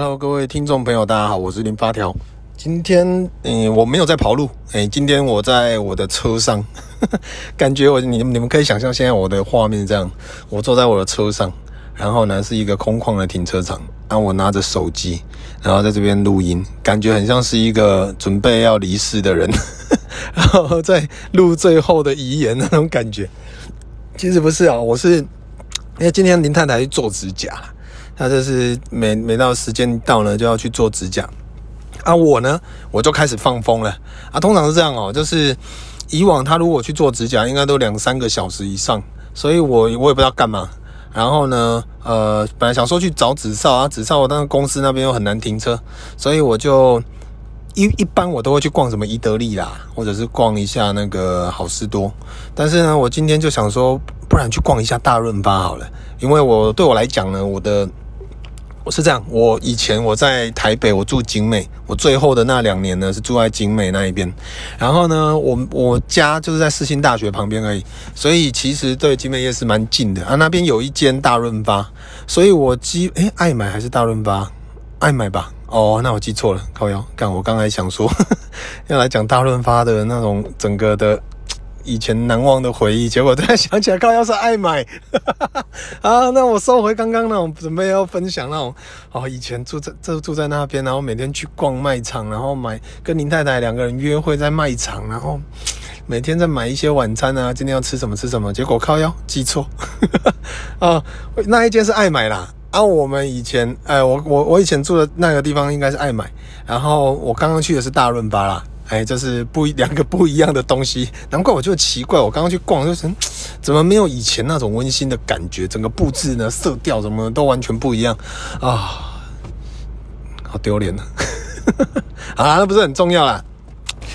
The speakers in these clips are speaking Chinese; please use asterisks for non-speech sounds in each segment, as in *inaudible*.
Hello，各位听众朋友，大家好，我是林发条。今天，嗯，我没有在跑路，哎，今天我在我的车上，*laughs* 感觉我你你们可以想象现在我的画面这样，我坐在我的车上，然后呢是一个空旷的停车场，然后我拿着手机，然后在这边录音，感觉很像是一个准备要离世的人，*laughs* 然后在录最后的遗言那种感觉。其实不是啊，我是因为今天林太太去做指甲。他就是每每到时间到呢，就要去做指甲。啊，我呢，我就开始放风了。啊，通常是这样哦，就是以往他如果去做指甲，应该都两三个小时以上，所以我我也不知道干嘛。然后呢，呃，本来想说去找子少啊，子少但是公司那边又很难停车，所以我就一一般我都会去逛什么宜得利啦，或者是逛一下那个好事多。但是呢，我今天就想说，不然去逛一下大润发好了，因为我对我来讲呢，我的。是这样，我以前我在台北，我住景美，我最后的那两年呢是住在景美那一边。然后呢，我我家就是在世新大学旁边而已，所以其实对景美夜市蛮近的啊。那边有一间大润发，所以我记诶爱买还是大润发？爱买吧。哦，那我记错了，靠腰。干，我刚才想说呵 *laughs* 呵要来讲大润发的那种整个的。以前难忘的回忆，结果突然想起来，靠，要是爱买，*laughs* 啊，那我收回刚刚那种准备要分享那种，哦，以前住在就住在那边，然后每天去逛卖场，然后买跟林太太两个人约会在卖场，然后每天在买一些晚餐啊，今天要吃什么吃什么，结果靠腰记错，*laughs* 啊，那一间是爱买啦，啊，我们以前，哎，我我我以前住的那个地方应该是爱买，然后我刚刚去的是大润发啦。哎，这是不一两个不一样的东西，难怪我就奇怪，我刚刚去逛就是怎么没有以前那种温馨的感觉，整个布置呢，色调什么都完全不一样啊，好丢脸啊！*laughs* 好啦，那不是很重要啦，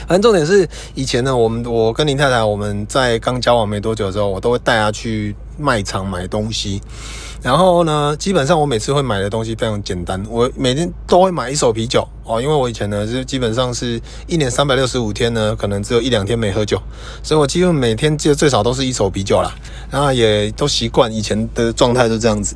反正重点是以前呢，我们我跟林太太我们在刚交往没多久的时候，我都会带她去卖场买东西。然后呢，基本上我每次会买的东西非常简单，我每天都会买一手啤酒哦，因为我以前呢是基本上是一年三百六十五天呢，可能只有一两天没喝酒，所以我几乎每天就最少都是一手啤酒啦，然后也都习惯以前的状态就这样子，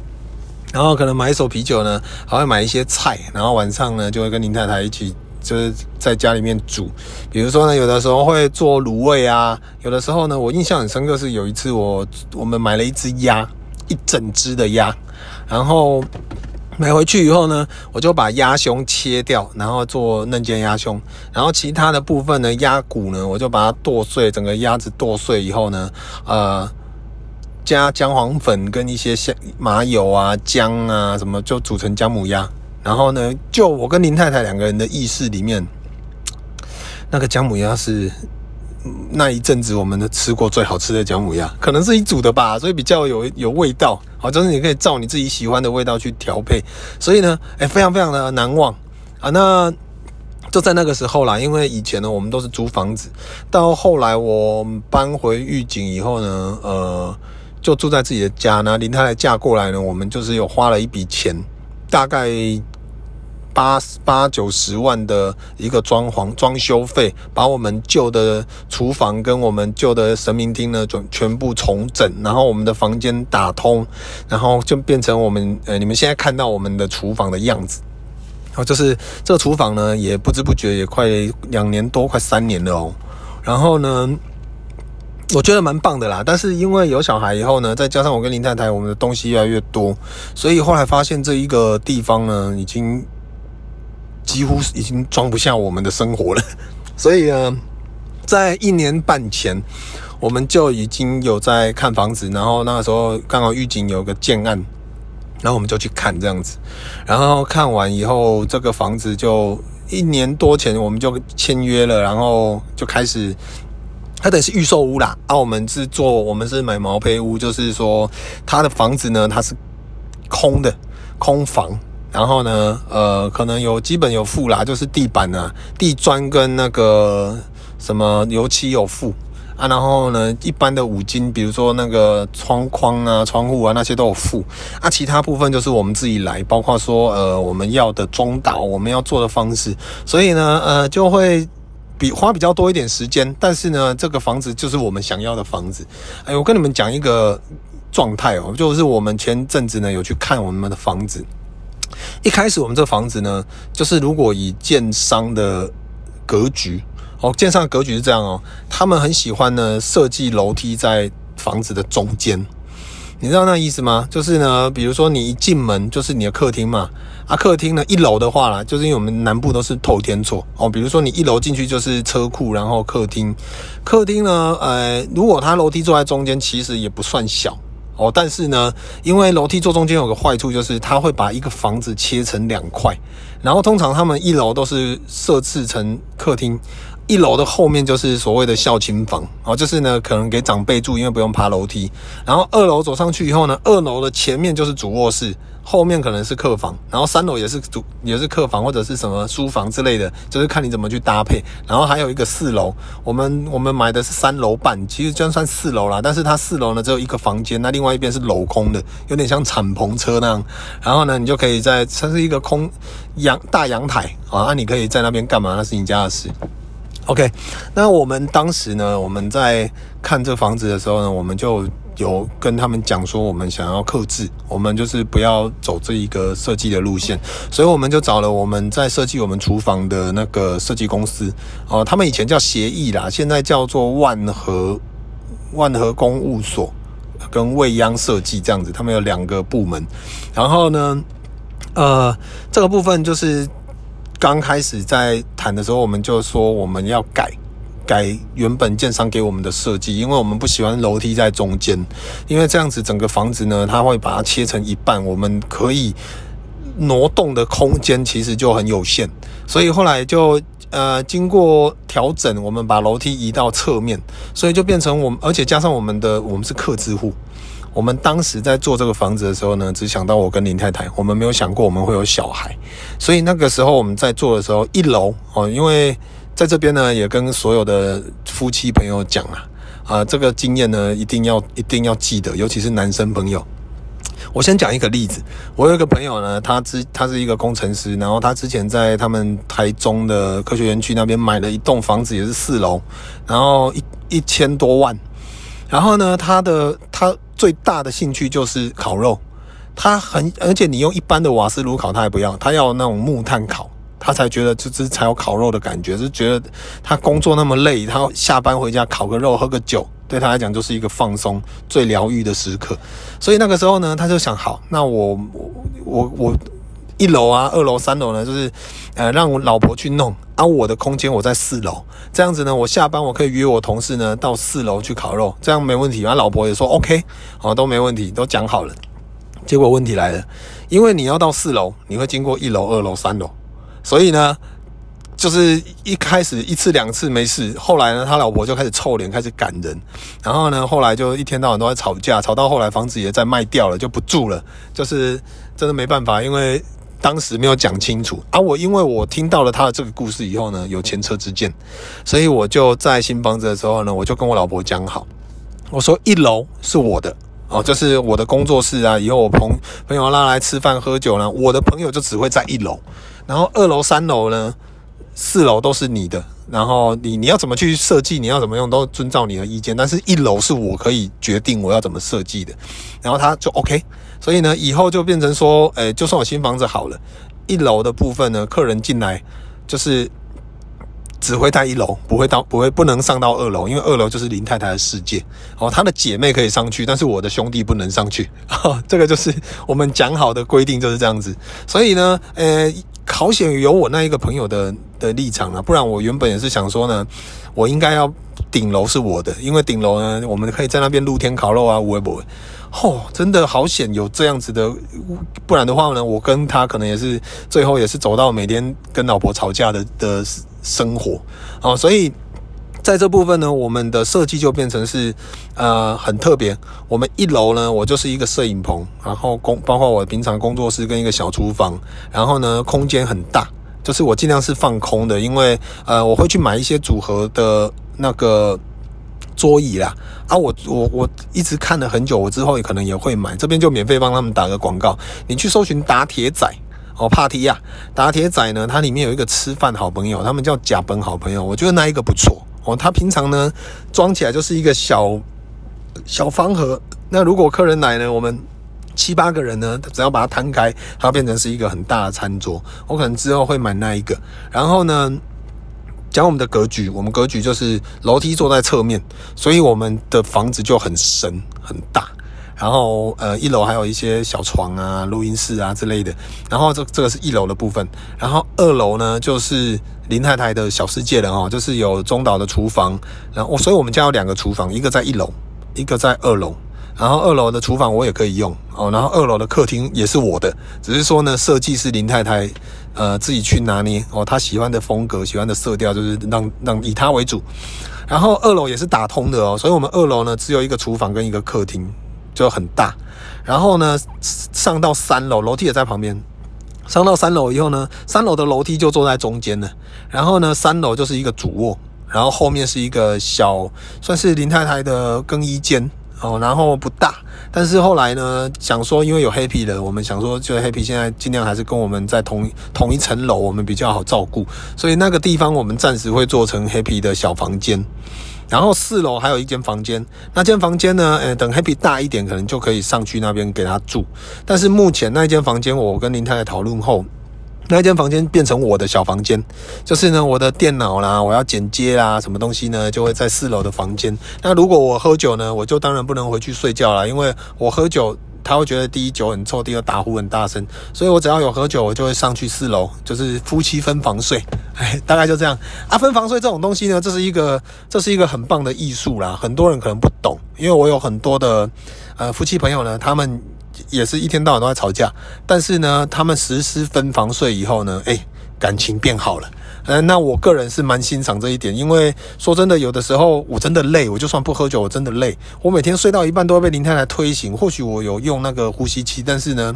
然后可能买一手啤酒呢，还会买一些菜，然后晚上呢就会跟林太太一起就是在家里面煮，比如说呢有的时候会做卤味啊，有的时候呢我印象很深刻是有一次我我们买了一只鸭。一整只的鸭，然后买回去以后呢，我就把鸭胸切掉，然后做嫩煎鸭胸，然后其他的部分呢，鸭骨呢，我就把它剁碎，整个鸭子剁碎以后呢，呃，加姜黄粉跟一些香麻油啊、姜啊什么，就煮成姜母鸭。然后呢，就我跟林太太两个人的意识里面，那个姜母鸭是。那一阵子，我们的吃过最好吃的姜母鸭，可能是你煮的吧，所以比较有有味道。好，就是你可以照你自己喜欢的味道去调配。所以呢，哎、非常非常的难忘啊。那就在那个时候啦，因为以前呢，我们都是租房子，到后来我搬回狱井以后呢，呃，就住在自己的家。那林太太嫁过来呢，我们就是有花了一笔钱，大概。八八九十万的一个装潢装修费，把我们旧的厨房跟我们旧的神明厅呢，全全部重整，然后我们的房间打通，然后就变成我们呃，你们现在看到我们的厨房的样子。然后就是这个厨房呢，也不知不觉也快两年多，快三年了哦。然后呢，我觉得蛮棒的啦。但是因为有小孩以后呢，再加上我跟林太太，我们的东西越来越多，所以后来发现这一个地方呢，已经。几乎已经装不下我们的生活了，*laughs* 所以呢，在一年半前，我们就已经有在看房子，然后那个时候刚好玉井有个建案，然后我们就去看这样子，然后看完以后，这个房子就一年多前我们就签约了，然后就开始，它等于是预售屋啦，啊，我们是做我们是买毛坯屋，就是说它的房子呢，它是空的空房。然后呢，呃，可能有基本有附啦，就是地板啊、地砖跟那个什么油漆有附啊。然后呢，一般的五金，比如说那个窗框啊、窗户啊那些都有附啊。其他部分就是我们自己来，包括说呃我们要的中岛，我们要做的方式。所以呢，呃，就会比花比较多一点时间。但是呢，这个房子就是我们想要的房子。哎，我跟你们讲一个状态哦，就是我们前阵子呢有去看我们的房子。一开始我们这房子呢，就是如果以建商的格局哦，建商的格局是这样哦，他们很喜欢呢设计楼梯在房子的中间。你知道那意思吗？就是呢，比如说你一进门就是你的客厅嘛，啊，客厅呢一楼的话啦，就是因为我们南部都是透天厝哦，比如说你一楼进去就是车库，然后客厅，客厅呢，呃，如果它楼梯坐在中间，其实也不算小哦，但是呢，因为楼梯坐中间有个坏处，就是它会把一个房子切成两块，然后通常他们一楼都是设置成客厅。一楼的后面就是所谓的孝亲房，哦，就是呢，可能给长辈住，因为不用爬楼梯。然后二楼走上去以后呢，二楼的前面就是主卧室，后面可能是客房，然后三楼也是主也是客房或者是什么书房之类的，就是看你怎么去搭配。然后还有一个四楼，我们我们买的是三楼半，其实就算四楼啦，但是它四楼呢只有一个房间，那另外一边是镂空的，有点像敞篷车那样。然后呢，你就可以在它是一个空阳大阳台啊，那你可以在那边干嘛？那是你家的事。OK，那我们当时呢，我们在看这房子的时候呢，我们就有跟他们讲说，我们想要克制，我们就是不要走这一个设计的路线，所以我们就找了我们在设计我们厨房的那个设计公司哦，他们以前叫协议啦，现在叫做万和万和公务所跟未央设计这样子，他们有两个部门，然后呢，呃，这个部分就是。刚开始在谈的时候，我们就说我们要改改原本建商给我们的设计，因为我们不喜欢楼梯在中间，因为这样子整个房子呢，它会把它切成一半，我们可以挪动的空间其实就很有限，所以后来就呃经过调整，我们把楼梯移到侧面，所以就变成我们，而且加上我们的我们是客制户。我们当时在做这个房子的时候呢，只想到我跟林太太，我们没有想过我们会有小孩，所以那个时候我们在做的时候，一楼哦，因为在这边呢，也跟所有的夫妻朋友讲啊，啊，这个经验呢，一定要一定要记得，尤其是男生朋友。我先讲一个例子，我有一个朋友呢，他之他是一个工程师，然后他之前在他们台中的科学园区那边买了一栋房子，也是四楼，然后一一千多万，然后呢，他的他。最大的兴趣就是烤肉，他很，而且你用一般的瓦斯炉烤，他也不要，他要那种木炭烤，他才觉得这这才有烤肉的感觉，是觉得他工作那么累，他下班回家烤个肉，喝个酒，对他来讲就是一个放松、最疗愈的时刻。所以那个时候呢，他就想，好，那我我我我一楼啊、二楼、三楼呢，就是呃让我老婆去弄。啊、我的空间我在四楼，这样子呢，我下班我可以约我同事呢到四楼去烤肉，这样没问题。他老婆也说 OK，好，都没问题，都讲好了。结果问题来了，因为你要到四楼，你会经过一楼、二楼、三楼，所以呢，就是一开始一次两次没事，后来呢，他老婆就开始臭脸，开始赶人，然后呢，后来就一天到晚都在吵架，吵到后来房子也在卖掉了，就不住了，就是真的没办法，因为。当时没有讲清楚。啊！我因为我听到了他的这个故事以后呢，有前车之鉴，所以我就在新房子的时候呢，我就跟我老婆讲好，我说一楼是我的。哦，就是我的工作室啊，以后我朋朋友拉来吃饭喝酒呢，我的朋友就只会在一楼，然后二楼三楼呢，四楼都是你的，然后你你要怎么去设计，你要怎么用，都遵照你的意见，但是一楼是我可以决定我要怎么设计的，然后他就 OK。所以呢，以后就变成说，诶，就算我新房子好了，一楼的部分呢，客人进来就是只会在一楼，不会到，不会不能上到二楼，因为二楼就是林太太的世界哦，她的姐妹可以上去，但是我的兄弟不能上去，哦，这个就是我们讲好的规定就是这样子。所以呢，呃，好险有我那一个朋友的的立场啊，不然我原本也是想说呢，我应该要顶楼是我的，因为顶楼呢，我们可以在那边露天烤肉啊，会不会？哦，真的好险有这样子的，不然的话呢，我跟他可能也是最后也是走到每天跟老婆吵架的的生活哦，所以在这部分呢，我们的设计就变成是呃很特别。我们一楼呢，我就是一个摄影棚，然后工包括我平常工作室跟一个小厨房，然后呢空间很大，就是我尽量是放空的，因为呃我会去买一些组合的那个。桌椅啦，啊我，我我一直看了很久，我之后也可能也会买。这边就免费帮他们打个广告，你去搜寻打铁仔哦，帕提亚打铁仔呢，它里面有一个吃饭好朋友，他们叫甲本好朋友，我觉得那一个不错哦。他平常呢装起来就是一个小小方盒，那如果客人来呢，我们七八个人呢，只要把它摊开，它变成是一个很大的餐桌。我可能之后会买那一个。然后呢，讲我们的格局，我们格局就是楼梯坐在侧面，所以我们的房子就很深很大。然后呃，一楼还有一些小床啊、录音室啊之类的。然后这这个是一楼的部分。然后二楼呢，就是林太太的小世界了哦，就是有中岛的厨房。然后所以我们家有两个厨房，一个在一楼，一个在二楼。然后二楼的厨房我也可以用哦，然后二楼的客厅也是我的，只是说呢，设计是林太太呃自己去拿捏哦，她喜欢的风格、喜欢的色调就是让让以她为主。然后二楼也是打通的哦，所以我们二楼呢只有一个厨房跟一个客厅，就很大。然后呢上到三楼，楼梯也在旁边。上到三楼以后呢，三楼的楼梯就坐在中间了。然后呢，三楼就是一个主卧，然后后面是一个小算是林太太的更衣间。哦，然后不大，但是后来呢，想说因为有黑皮的，我们想说就黑皮现在尽量还是跟我们在同同一层楼，我们比较好照顾，所以那个地方我们暂时会做成黑皮的小房间。然后四楼还有一间房间，那间房间呢，呃，等黑皮大一点，可能就可以上去那边给他住。但是目前那间房间，我跟林太太讨论后。那一间房间变成我的小房间，就是呢，我的电脑啦，我要剪接啦，什么东西呢，就会在四楼的房间。那如果我喝酒呢，我就当然不能回去睡觉了，因为我喝酒，他会觉得第一酒很臭，第二打呼很大声，所以我只要有喝酒，我就会上去四楼，就是夫妻分房睡，*laughs* 哎，大概就这样啊。分房睡这种东西呢，这是一个，这是一个很棒的艺术啦，很多人可能不懂，因为我有很多的呃夫妻朋友呢，他们。也是一天到晚都在吵架，但是呢，他们实施分房睡以后呢，诶，感情变好了。嗯，那我个人是蛮欣赏这一点，因为说真的，有的时候我真的累，我就算不喝酒，我真的累。我每天睡到一半都会被林太太推醒。或许我有用那个呼吸器，但是呢，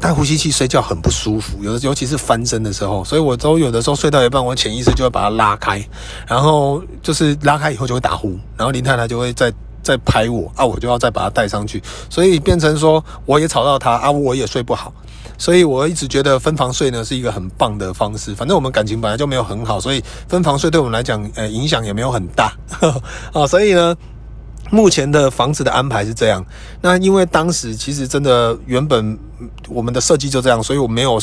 戴呼吸器睡觉很不舒服，有的尤其是翻身的时候，所以我都有的时候睡到一半，我潜意识就会把它拉开，然后就是拉开以后就会打呼，然后林太太就会再。再拍我啊，我就要再把它带上去，所以变成说我也吵到他啊，我也睡不好，所以我一直觉得分房睡呢是一个很棒的方式。反正我们感情本来就没有很好，所以分房睡对我们来讲，呃，影响也没有很大 *laughs* 啊。所以呢，目前的房子的安排是这样。那因为当时其实真的原本我们的设计就这样，所以我没有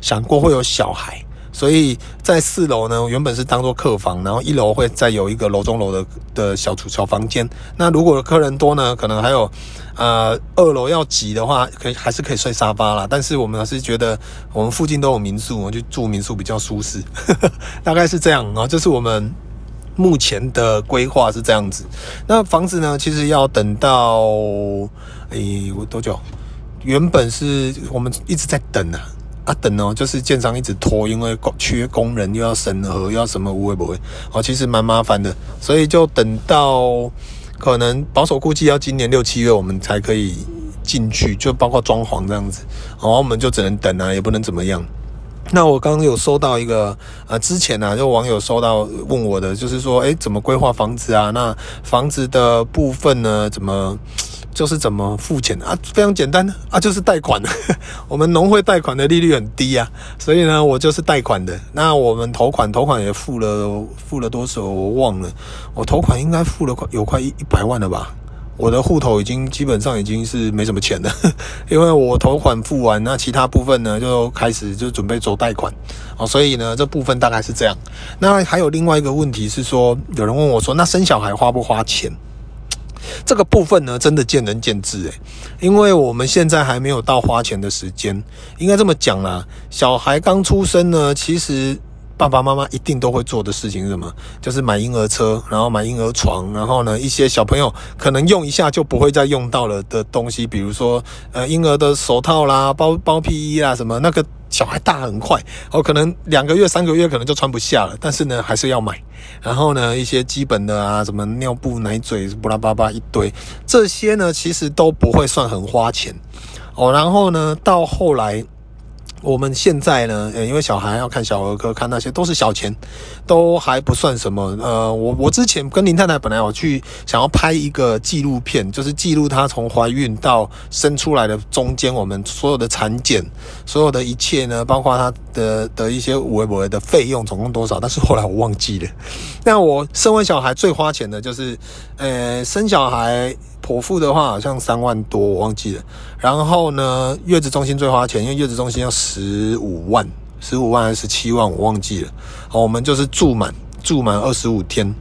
想过会有小孩。所以在四楼呢，原本是当做客房，然后一楼会再有一个楼中楼的的小厨小房间。那如果客人多呢，可能还有，呃，二楼要挤的话，可以还是可以睡沙发啦。但是我们还是觉得我们附近都有民宿，我们就住民宿比较舒适，*laughs* 大概是这样啊。这是我们目前的规划是这样子。那房子呢，其实要等到，诶、我多久？原本是我们一直在等啊。啊，等哦，就是建商一直拖，因为缺工人，又要审核，又要什么，会不会？哦，其实蛮麻烦的，所以就等到可能保守估计要今年六七月，我们才可以进去，就包括装潢这样子。然后我们就只能等啊，也不能怎么样。那我刚刚有收到一个，呃，之前呢、啊，就网友收到问我的，就是说，诶，怎么规划房子啊？那房子的部分呢，怎么？就是怎么付钱啊？非常简单啊，就是贷款。*laughs* 我们农会贷款的利率很低啊，所以呢，我就是贷款的。那我们头款，头款也付了，付了多少我忘了。我头款应该付了快有快一一百万了吧？我的户头已经基本上已经是没什么钱了，*laughs* 因为我头款付完，那其他部分呢就开始就准备走贷款哦。所以呢，这部分大概是这样。那还有另外一个问题是说，有人问我说，那生小孩花不花钱？这个部分呢，真的见仁见智诶，因为我们现在还没有到花钱的时间，应该这么讲啦。小孩刚出生呢，其实爸爸妈妈一定都会做的事情是什么？就是买婴儿车，然后买婴儿床，然后呢，一些小朋友可能用一下就不会再用到了的东西，比如说呃婴儿的手套啦、包包屁衣啦什么那个。小孩大很快，哦，可能两个月、三个月可能就穿不下了，但是呢，还是要买。然后呢，一些基本的啊，什么尿布、奶嘴，巴拉巴拉一堆，这些呢，其实都不会算很花钱。哦，然后呢，到后来。我们现在呢，呃，因为小孩要看小儿科，看那些都是小钱，都还不算什么。呃，我我之前跟林太太本来我去想要拍一个纪录片，就是记录她从怀孕到生出来的中间，我们所有的产检，所有的一切呢，包括她的的一些微博的费用总共多少，但是后来我忘记了。*laughs* 那我生完小孩最花钱的就是，呃，生小孩。剖腹的话好像三万多，我忘记了。然后呢，月子中心最花钱，因为月子中心要十五万，十五万还是十七万，我忘记了。好，我们就是住满，住满二十五天。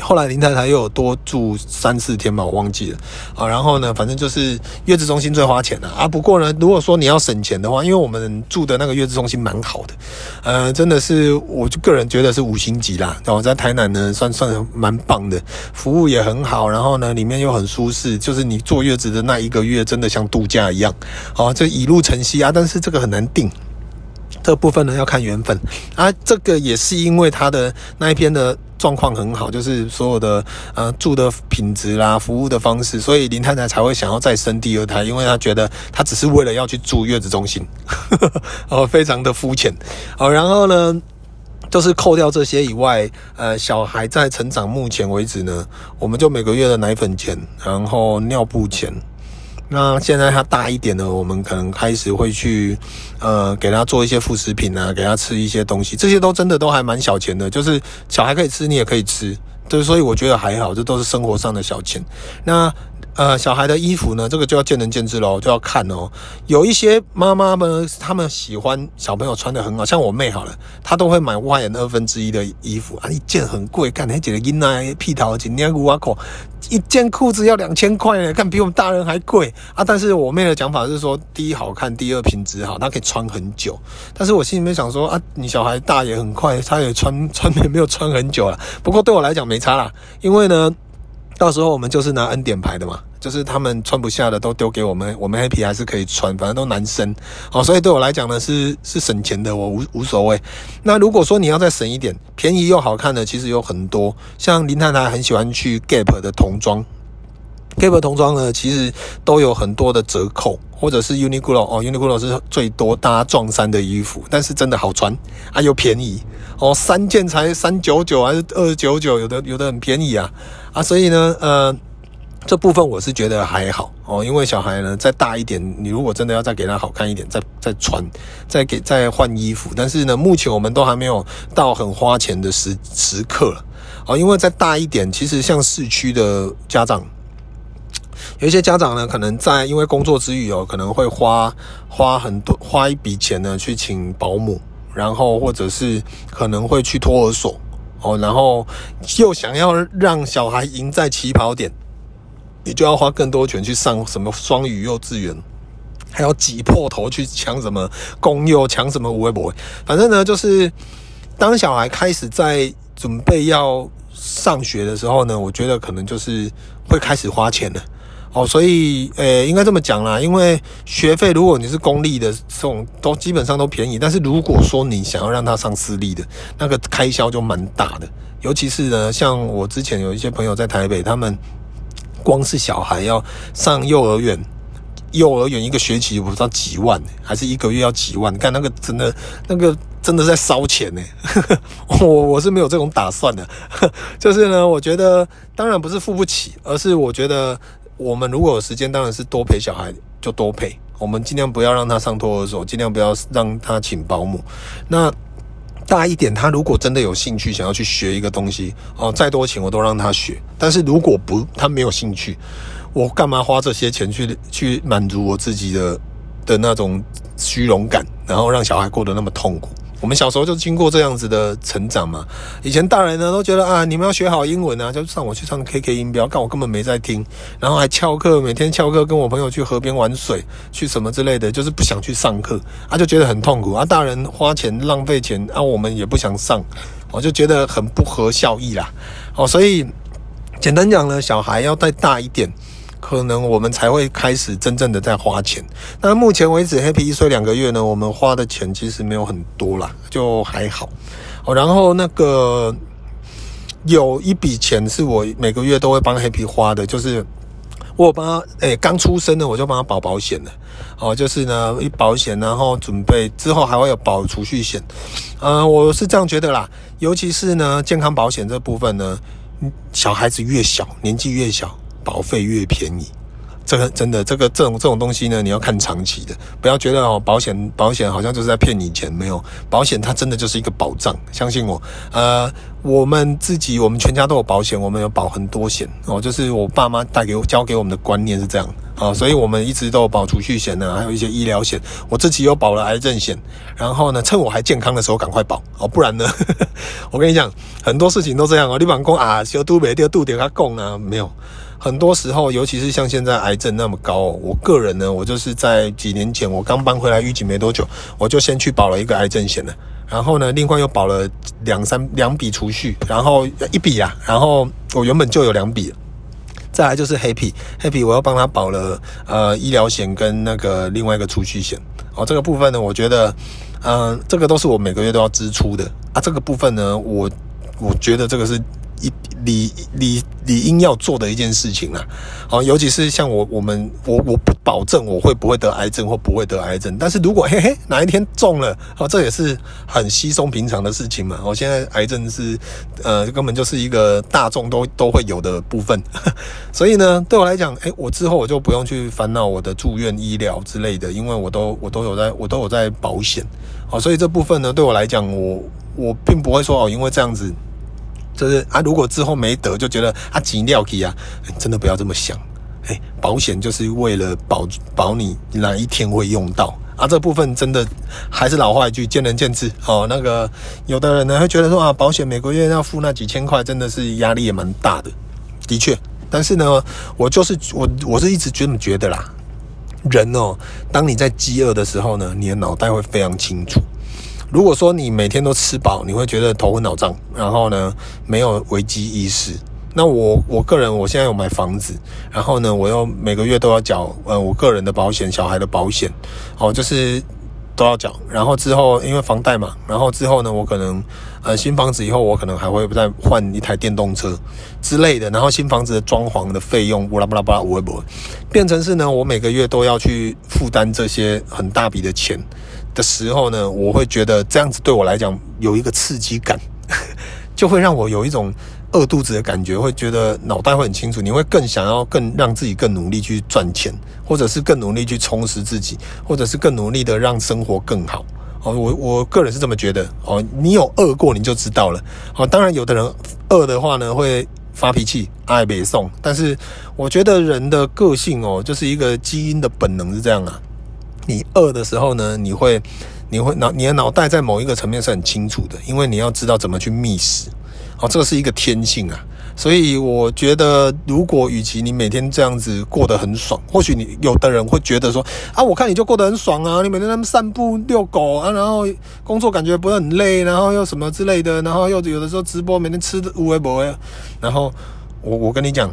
后来林太太又有多住三四天嘛，我忘记了啊。然后呢，反正就是月子中心最花钱的啊。不过呢，如果说你要省钱的话，因为我们住的那个月子中心蛮好的，呃，真的是我就个人觉得是五星级啦。然后在台南呢，算算蛮棒的，服务也很好。然后呢，里面又很舒适，就是你坐月子的那一个月，真的像度假一样。好，这一路晨曦啊，但是这个很难定。这部分呢要看缘分啊，这个也是因为他的那一边的状况很好，就是所有的呃住的品质啦、服务的方式，所以林太太才会想要再生第二胎，因为她觉得她只是为了要去住月子中心，*laughs* 哦，非常的肤浅。好，然后呢，就是扣掉这些以外，呃，小孩在成长目前为止呢，我们就每个月的奶粉钱，然后尿布钱。那现在他大一点了，我们可能开始会去，呃，给他做一些副食品啊，给他吃一些东西，这些都真的都还蛮小钱的，就是小孩可以吃，你也可以吃，对，所以我觉得还好，这都是生活上的小钱。那。呃，小孩的衣服呢，这个就要见仁见智喽，就要看哦。有一些妈妈们，她们喜欢小朋友穿得很好，像我妹好了，她都会买 Y&N 二分之一的衣服啊，一件很贵，干那几个囡仔屁桃钱，你看五阿口，一件裤子要两千块呢，看比我们大人还贵啊。但是我妹的讲法是说，第一好看，第二品质好，她可以穿很久。但是我心里面想说啊，你小孩大也很快，她也穿穿也没有穿很久了。不过对我来讲没差啦，因为呢。到时候我们就是拿恩典牌的嘛，就是他们穿不下的都丢给我们，我们黑皮还是可以穿，反正都男生，哦，所以对我来讲呢是是省钱的，我无无所谓。那如果说你要再省一点，便宜又好看的，其实有很多，像林太太很喜欢去 Gap 的童装，Gap 童装呢其实都有很多的折扣，或者是 Uniqlo 哦，Uniqlo 是最多搭撞衫的衣服，但是真的好穿啊又便宜哦，三件才三九九还是二九九，有的有的很便宜啊。啊，所以呢，呃，这部分我是觉得还好哦，因为小孩呢再大一点，你如果真的要再给他好看一点，再再穿，再给再换衣服，但是呢，目前我们都还没有到很花钱的时时刻了哦，因为再大一点，其实像市区的家长，有一些家长呢，可能在因为工作之余哦，可能会花花很多花一笔钱呢去请保姆，然后或者是可能会去托儿所。哦，然后又想要让小孩赢在起跑点，你就要花更多钱去上什么双语幼稚园，还要挤破头去抢什么公幼，抢什么微博。反正呢，就是当小孩开始在准备要上学的时候呢，我觉得可能就是会开始花钱了。哦，所以，诶、欸，应该这么讲啦，因为学费如果你是公立的，这种都基本上都便宜。但是如果说你想要让他上私立的，那个开销就蛮大的。尤其是呢，像我之前有一些朋友在台北，他们光是小孩要上幼儿园，幼儿园一个学期不知道几万，还是一个月要几万？看那个真的，那个真的在烧钱呢。*laughs* 我我是没有这种打算的，*laughs* 就是呢，我觉得当然不是付不起，而是我觉得。我们如果有时间，当然是多陪小孩就多陪。我们尽量不要让他上托儿所，尽量不要让他请保姆。那大一点，他如果真的有兴趣想要去学一个东西，哦，再多钱我都让他学。但是如果不，他没有兴趣，我干嘛花这些钱去去满足我自己的的那种虚荣感，然后让小孩过得那么痛苦？我们小时候就经过这样子的成长嘛。以前大人呢都觉得啊，你们要学好英文啊，就上我去唱 KK 音标，但我根本没在听，然后还翘课，每天翘课跟我朋友去河边玩水，去什么之类的，就是不想去上课，啊，就觉得很痛苦啊。大人花钱浪费钱啊，我们也不想上，我就觉得很不合效益啦。哦，所以简单讲呢，小孩要再大一点。可能我们才会开始真正的在花钱。那目前为止，Happy 一岁两个月呢，我们花的钱其实没有很多啦，就还好。哦，然后那个有一笔钱是我每个月都会帮 Happy 花的，就是我帮他，诶，刚出生的我就帮他保保险了。哦，就是呢，一保险，然后准备之后还会有保储蓄险。呃，我是这样觉得啦，尤其是呢，健康保险这部分呢，小孩子越小，年纪越小。保费越便宜，这个真的，这个这种这种东西呢，你要看长期的，不要觉得哦，保险保险好像就是在骗你钱，没有，保险它真的就是一个保障，相信我。呃，我们自己，我们全家都有保险，我们有保很多险。哦，就是我爸妈带给我教给我们的观念是这样。啊，所以我们一直都有保储蓄险呢，还有一些医疗险，我自己有保了癌症险，然后呢，趁我还健康的时候赶快保。哦，不然呢，*laughs* 我跟你讲，很多事情都这样哦，你忙讲啊，小肚没掉肚点他供啊，没有。很多时候，尤其是像现在癌症那么高，我个人呢，我就是在几年前我刚搬回来预警没多久，我就先去保了一个癌症险了，然后呢，另外又保了两三两笔储蓄，然后一笔啊，然后我原本就有两笔，再来就是 Happy Happy，我又帮他保了呃医疗险跟那个另外一个储蓄险。哦，这个部分呢，我觉得嗯、呃，这个都是我每个月都要支出的。啊，这个部分呢，我我觉得这个是。一理理理应要做的一件事情啦，好，尤其是像我我们我我不保证我会不会得癌症或不会得癌症，但是如果嘿嘿哪一天中了，哦，这也是很稀松平常的事情嘛。我现在癌症是呃根本就是一个大众都都会有的部分，*laughs* 所以呢，对我来讲，诶，我之后我就不用去烦恼我的住院医疗之类的，因为我都我都有在我都有在保险，好，所以这部分呢，对我来讲，我我并不会说哦，因为这样子。就是啊，如果之后没得，就觉得啊，急尿气啊，真的不要这么想。哎，保险就是为了保保你哪一天会用到啊。这部分真的还是老话一句，见仁见智哦。那个有的人呢会觉得说啊，保险每个月要付那几千块，真的是压力也蛮大的。的确，但是呢，我就是我我是一直这么觉得啦。人哦，当你在饥饿的时候呢，你的脑袋会非常清楚。如果说你每天都吃饱，你会觉得头昏脑胀，然后呢，没有危机意识。那我我个人我现在有买房子，然后呢，我又每个月都要缴呃我个人的保险、小孩的保险，哦，就是都要缴。然后之后因为房贷嘛，然后之后呢，我可能呃新房子以后我可能还会再换一台电动车之类的。然后新房子的装潢的费用，巴拉巴拉巴拉，我会不会变成是呢？我每个月都要去负担这些很大笔的钱。的时候呢，我会觉得这样子对我来讲有一个刺激感，*laughs* 就会让我有一种饿肚子的感觉，会觉得脑袋会很清楚，你会更想要更让自己更努力去赚钱，或者是更努力去充实自己，或者是更努力的让生活更好。哦，我我个人是这么觉得。哦，你有饿过你就知道了。哦，当然有的人饿的话呢会发脾气，爱北送，但是我觉得人的个性哦，就是一个基因的本能是这样啊。你饿的时候呢，你会，你会脑，你的脑袋在某一个层面是很清楚的，因为你要知道怎么去觅食，哦，这个是一个天性啊。所以我觉得，如果与其你每天这样子过得很爽，或许你有的人会觉得说，啊，我看你就过得很爽啊，你每天在那散步、遛狗啊，然后工作感觉不是很累，然后又什么之类的，然后又有的时候直播，每天吃的无微不微，然后我我跟你讲。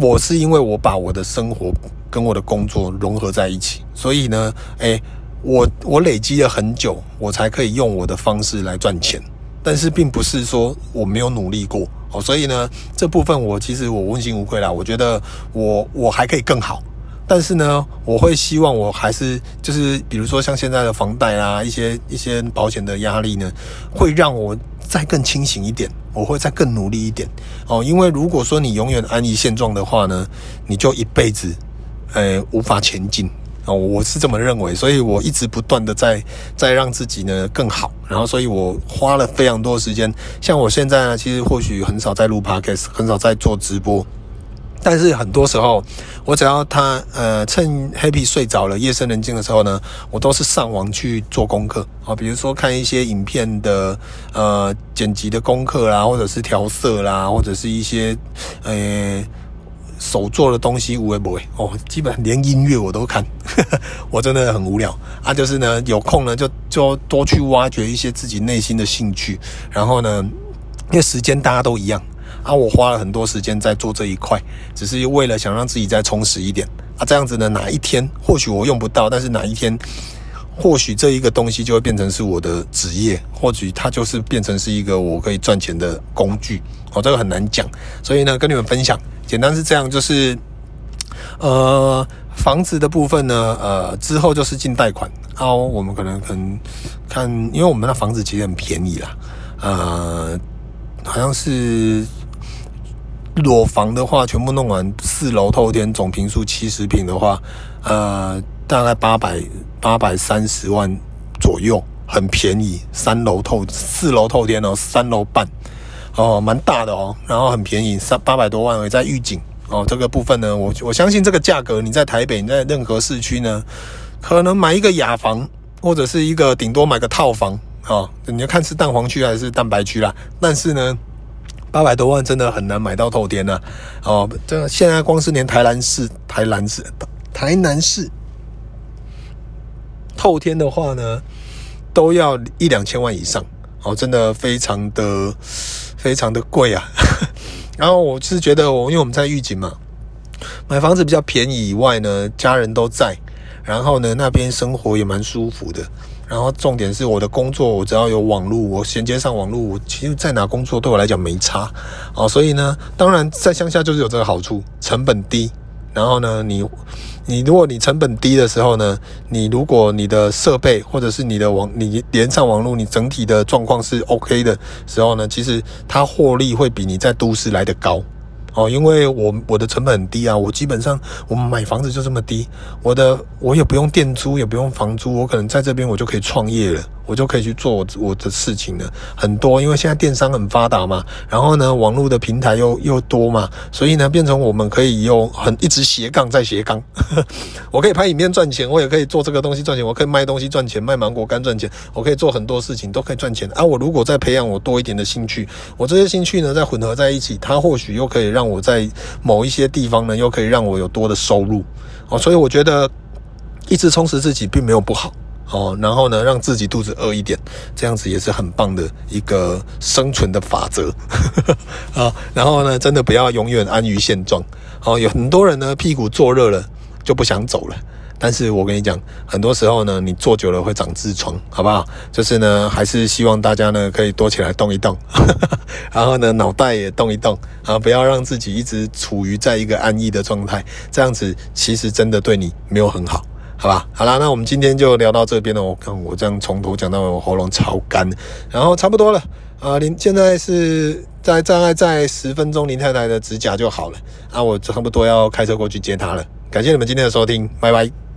我是因为我把我的生活跟我的工作融合在一起，所以呢，诶，我我累积了很久，我才可以用我的方式来赚钱。但是并不是说我没有努力过哦，所以呢，这部分我其实我问心无愧啦。我觉得我我还可以更好，但是呢，我会希望我还是就是比如说像现在的房贷啊，一些一些保险的压力呢，会让我。再更清醒一点，我会再更努力一点哦。因为如果说你永远安于现状的话呢，你就一辈子，呃，无法前进哦。我是这么认为，所以我一直不断的在在让自己呢更好。然后，所以我花了非常多的时间。像我现在呢，其实或许很少在录 Podcast，很少在做直播。但是很多时候，我只要他呃趁 Happy 睡着了，夜深人静的时候呢，我都是上网去做功课啊，比如说看一些影片的呃剪辑的功课啦，或者是调色啦，或者是一些呃手做的东西，无为不为哦，基本连音乐我都看，*laughs* 我真的很无聊啊。就是呢，有空呢就就多去挖掘一些自己内心的兴趣，然后呢，因为时间大家都一样。啊，我花了很多时间在做这一块，只是为了想让自己再充实一点啊。这样子呢，哪一天或许我用不到，但是哪一天或许这一个东西就会变成是我的职业，或许它就是变成是一个我可以赚钱的工具。哦，这个很难讲，所以呢，跟你们分享，简单是这样，就是呃，房子的部分呢，呃，之后就是进贷款。啊，我们可能可能看，因为我们的房子其实很便宜啦，呃，好像是。裸房的话，全部弄完四楼透天，总坪数七十坪的话，呃，大概八百八百三十万左右，很便宜。三楼透四楼透天哦，三楼半哦，蛮大的哦，然后很便宜，三八百多万，也在预警哦。这个部分呢，我我相信这个价格，你在台北，你在任何市区呢，可能买一个雅房，或者是一个顶多买个套房哦，你要看是蛋黄区还是蛋白区啦。但是呢。八百多万真的很难买到透天呐、啊！哦，这现在光是连台南市、台南市、台南市透天的话呢，都要一两千万以上哦，真的非常的非常的贵啊！*laughs* 然后我是觉得，我因为我们在玉井嘛，买房子比较便宜以外呢，家人都在，然后呢那边生活也蛮舒服的。然后重点是我的工作，我只要有网络，我衔接上网络，我其实在哪工作对我来讲没差哦。所以呢，当然在乡下就是有这个好处，成本低。然后呢，你你如果你成本低的时候呢，你如果你的设备或者是你的网，你连上网络，你整体的状况是 OK 的时候呢，其实它获利会比你在都市来的高。哦，因为我我的成本很低啊，我基本上我们买房子就这么低，我的我也不用电租，也不用房租，我可能在这边我就可以创业了。我就可以去做我我的事情了，很多，因为现在电商很发达嘛，然后呢，网络的平台又又多嘛，所以呢，变成我们可以用很一直斜杠再斜杠，*laughs* 我可以拍影片赚钱，我也可以做这个东西赚钱，我可以卖东西赚钱，卖芒果干赚钱，我可以做很多事情都可以赚钱啊。我如果再培养我多一点的兴趣，我这些兴趣呢再混合在一起，它或许又可以让我在某一些地方呢，又可以让我有多的收入哦。所以我觉得一直充实自己并没有不好。哦，然后呢，让自己肚子饿一点，这样子也是很棒的一个生存的法则 *laughs* 啊。然后呢，真的不要永远安于现状。哦，有很多人呢，屁股坐热了就不想走了。但是我跟你讲，很多时候呢，你坐久了会长痔疮，好不好？就是呢，还是希望大家呢可以多起来动一动，*laughs* 然后呢，脑袋也动一动啊，不要让自己一直处于在一个安逸的状态。这样子其实真的对你没有很好。好吧，好啦，那我们今天就聊到这边了。我看我这样从头讲到尾，我喉咙超干，然后差不多了啊。林现在是在大概在十分钟，林太太的指甲就好了啊。我差不多要开车过去接她了。感谢你们今天的收听，拜拜。